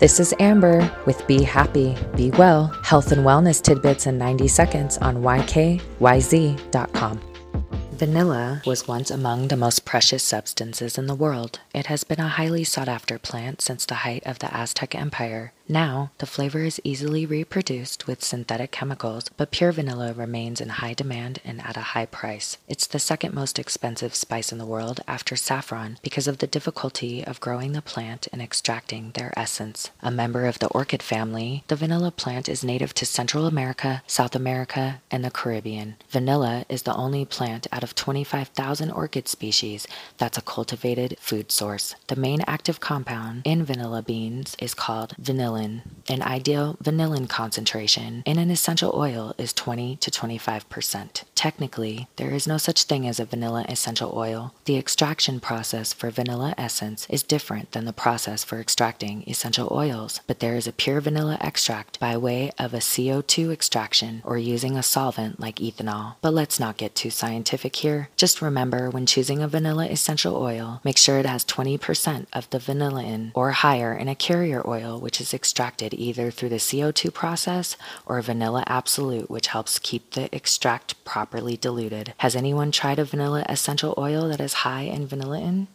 This is Amber with Be Happy, Be Well, health and wellness tidbits in 90 seconds on YKYZ.com. Vanilla was once among the most precious substances in the world. It has been a highly sought after plant since the height of the Aztec Empire. Now, the flavor is easily reproduced with synthetic chemicals, but pure vanilla remains in high demand and at a high price. It's the second most expensive spice in the world after saffron because of the difficulty of growing the plant and extracting their essence. A member of the orchid family, the vanilla plant is native to Central America, South America, and the Caribbean. Vanilla is the only plant out of 25,000 orchid species that's a cultivated food source. The main active compound in vanilla beans is called vanillin. An ideal vanillin concentration in an essential oil is 20 to 25%. Technically, there is no such thing as a vanilla essential oil. The extraction process for vanilla essence is different than the process for extracting essential oils, but there is a pure vanilla extract by way of a CO2 extraction or using a solvent like ethanol. But let's not get too scientific here. Just remember when choosing a vanilla essential oil, make sure it has 20% of the vanillin or higher in a carrier oil which is extracted either through the CO2 process or vanilla absolute, which helps keep the extract properly diluted. Has anyone tried a vanilla essential oil that is high in vanillin?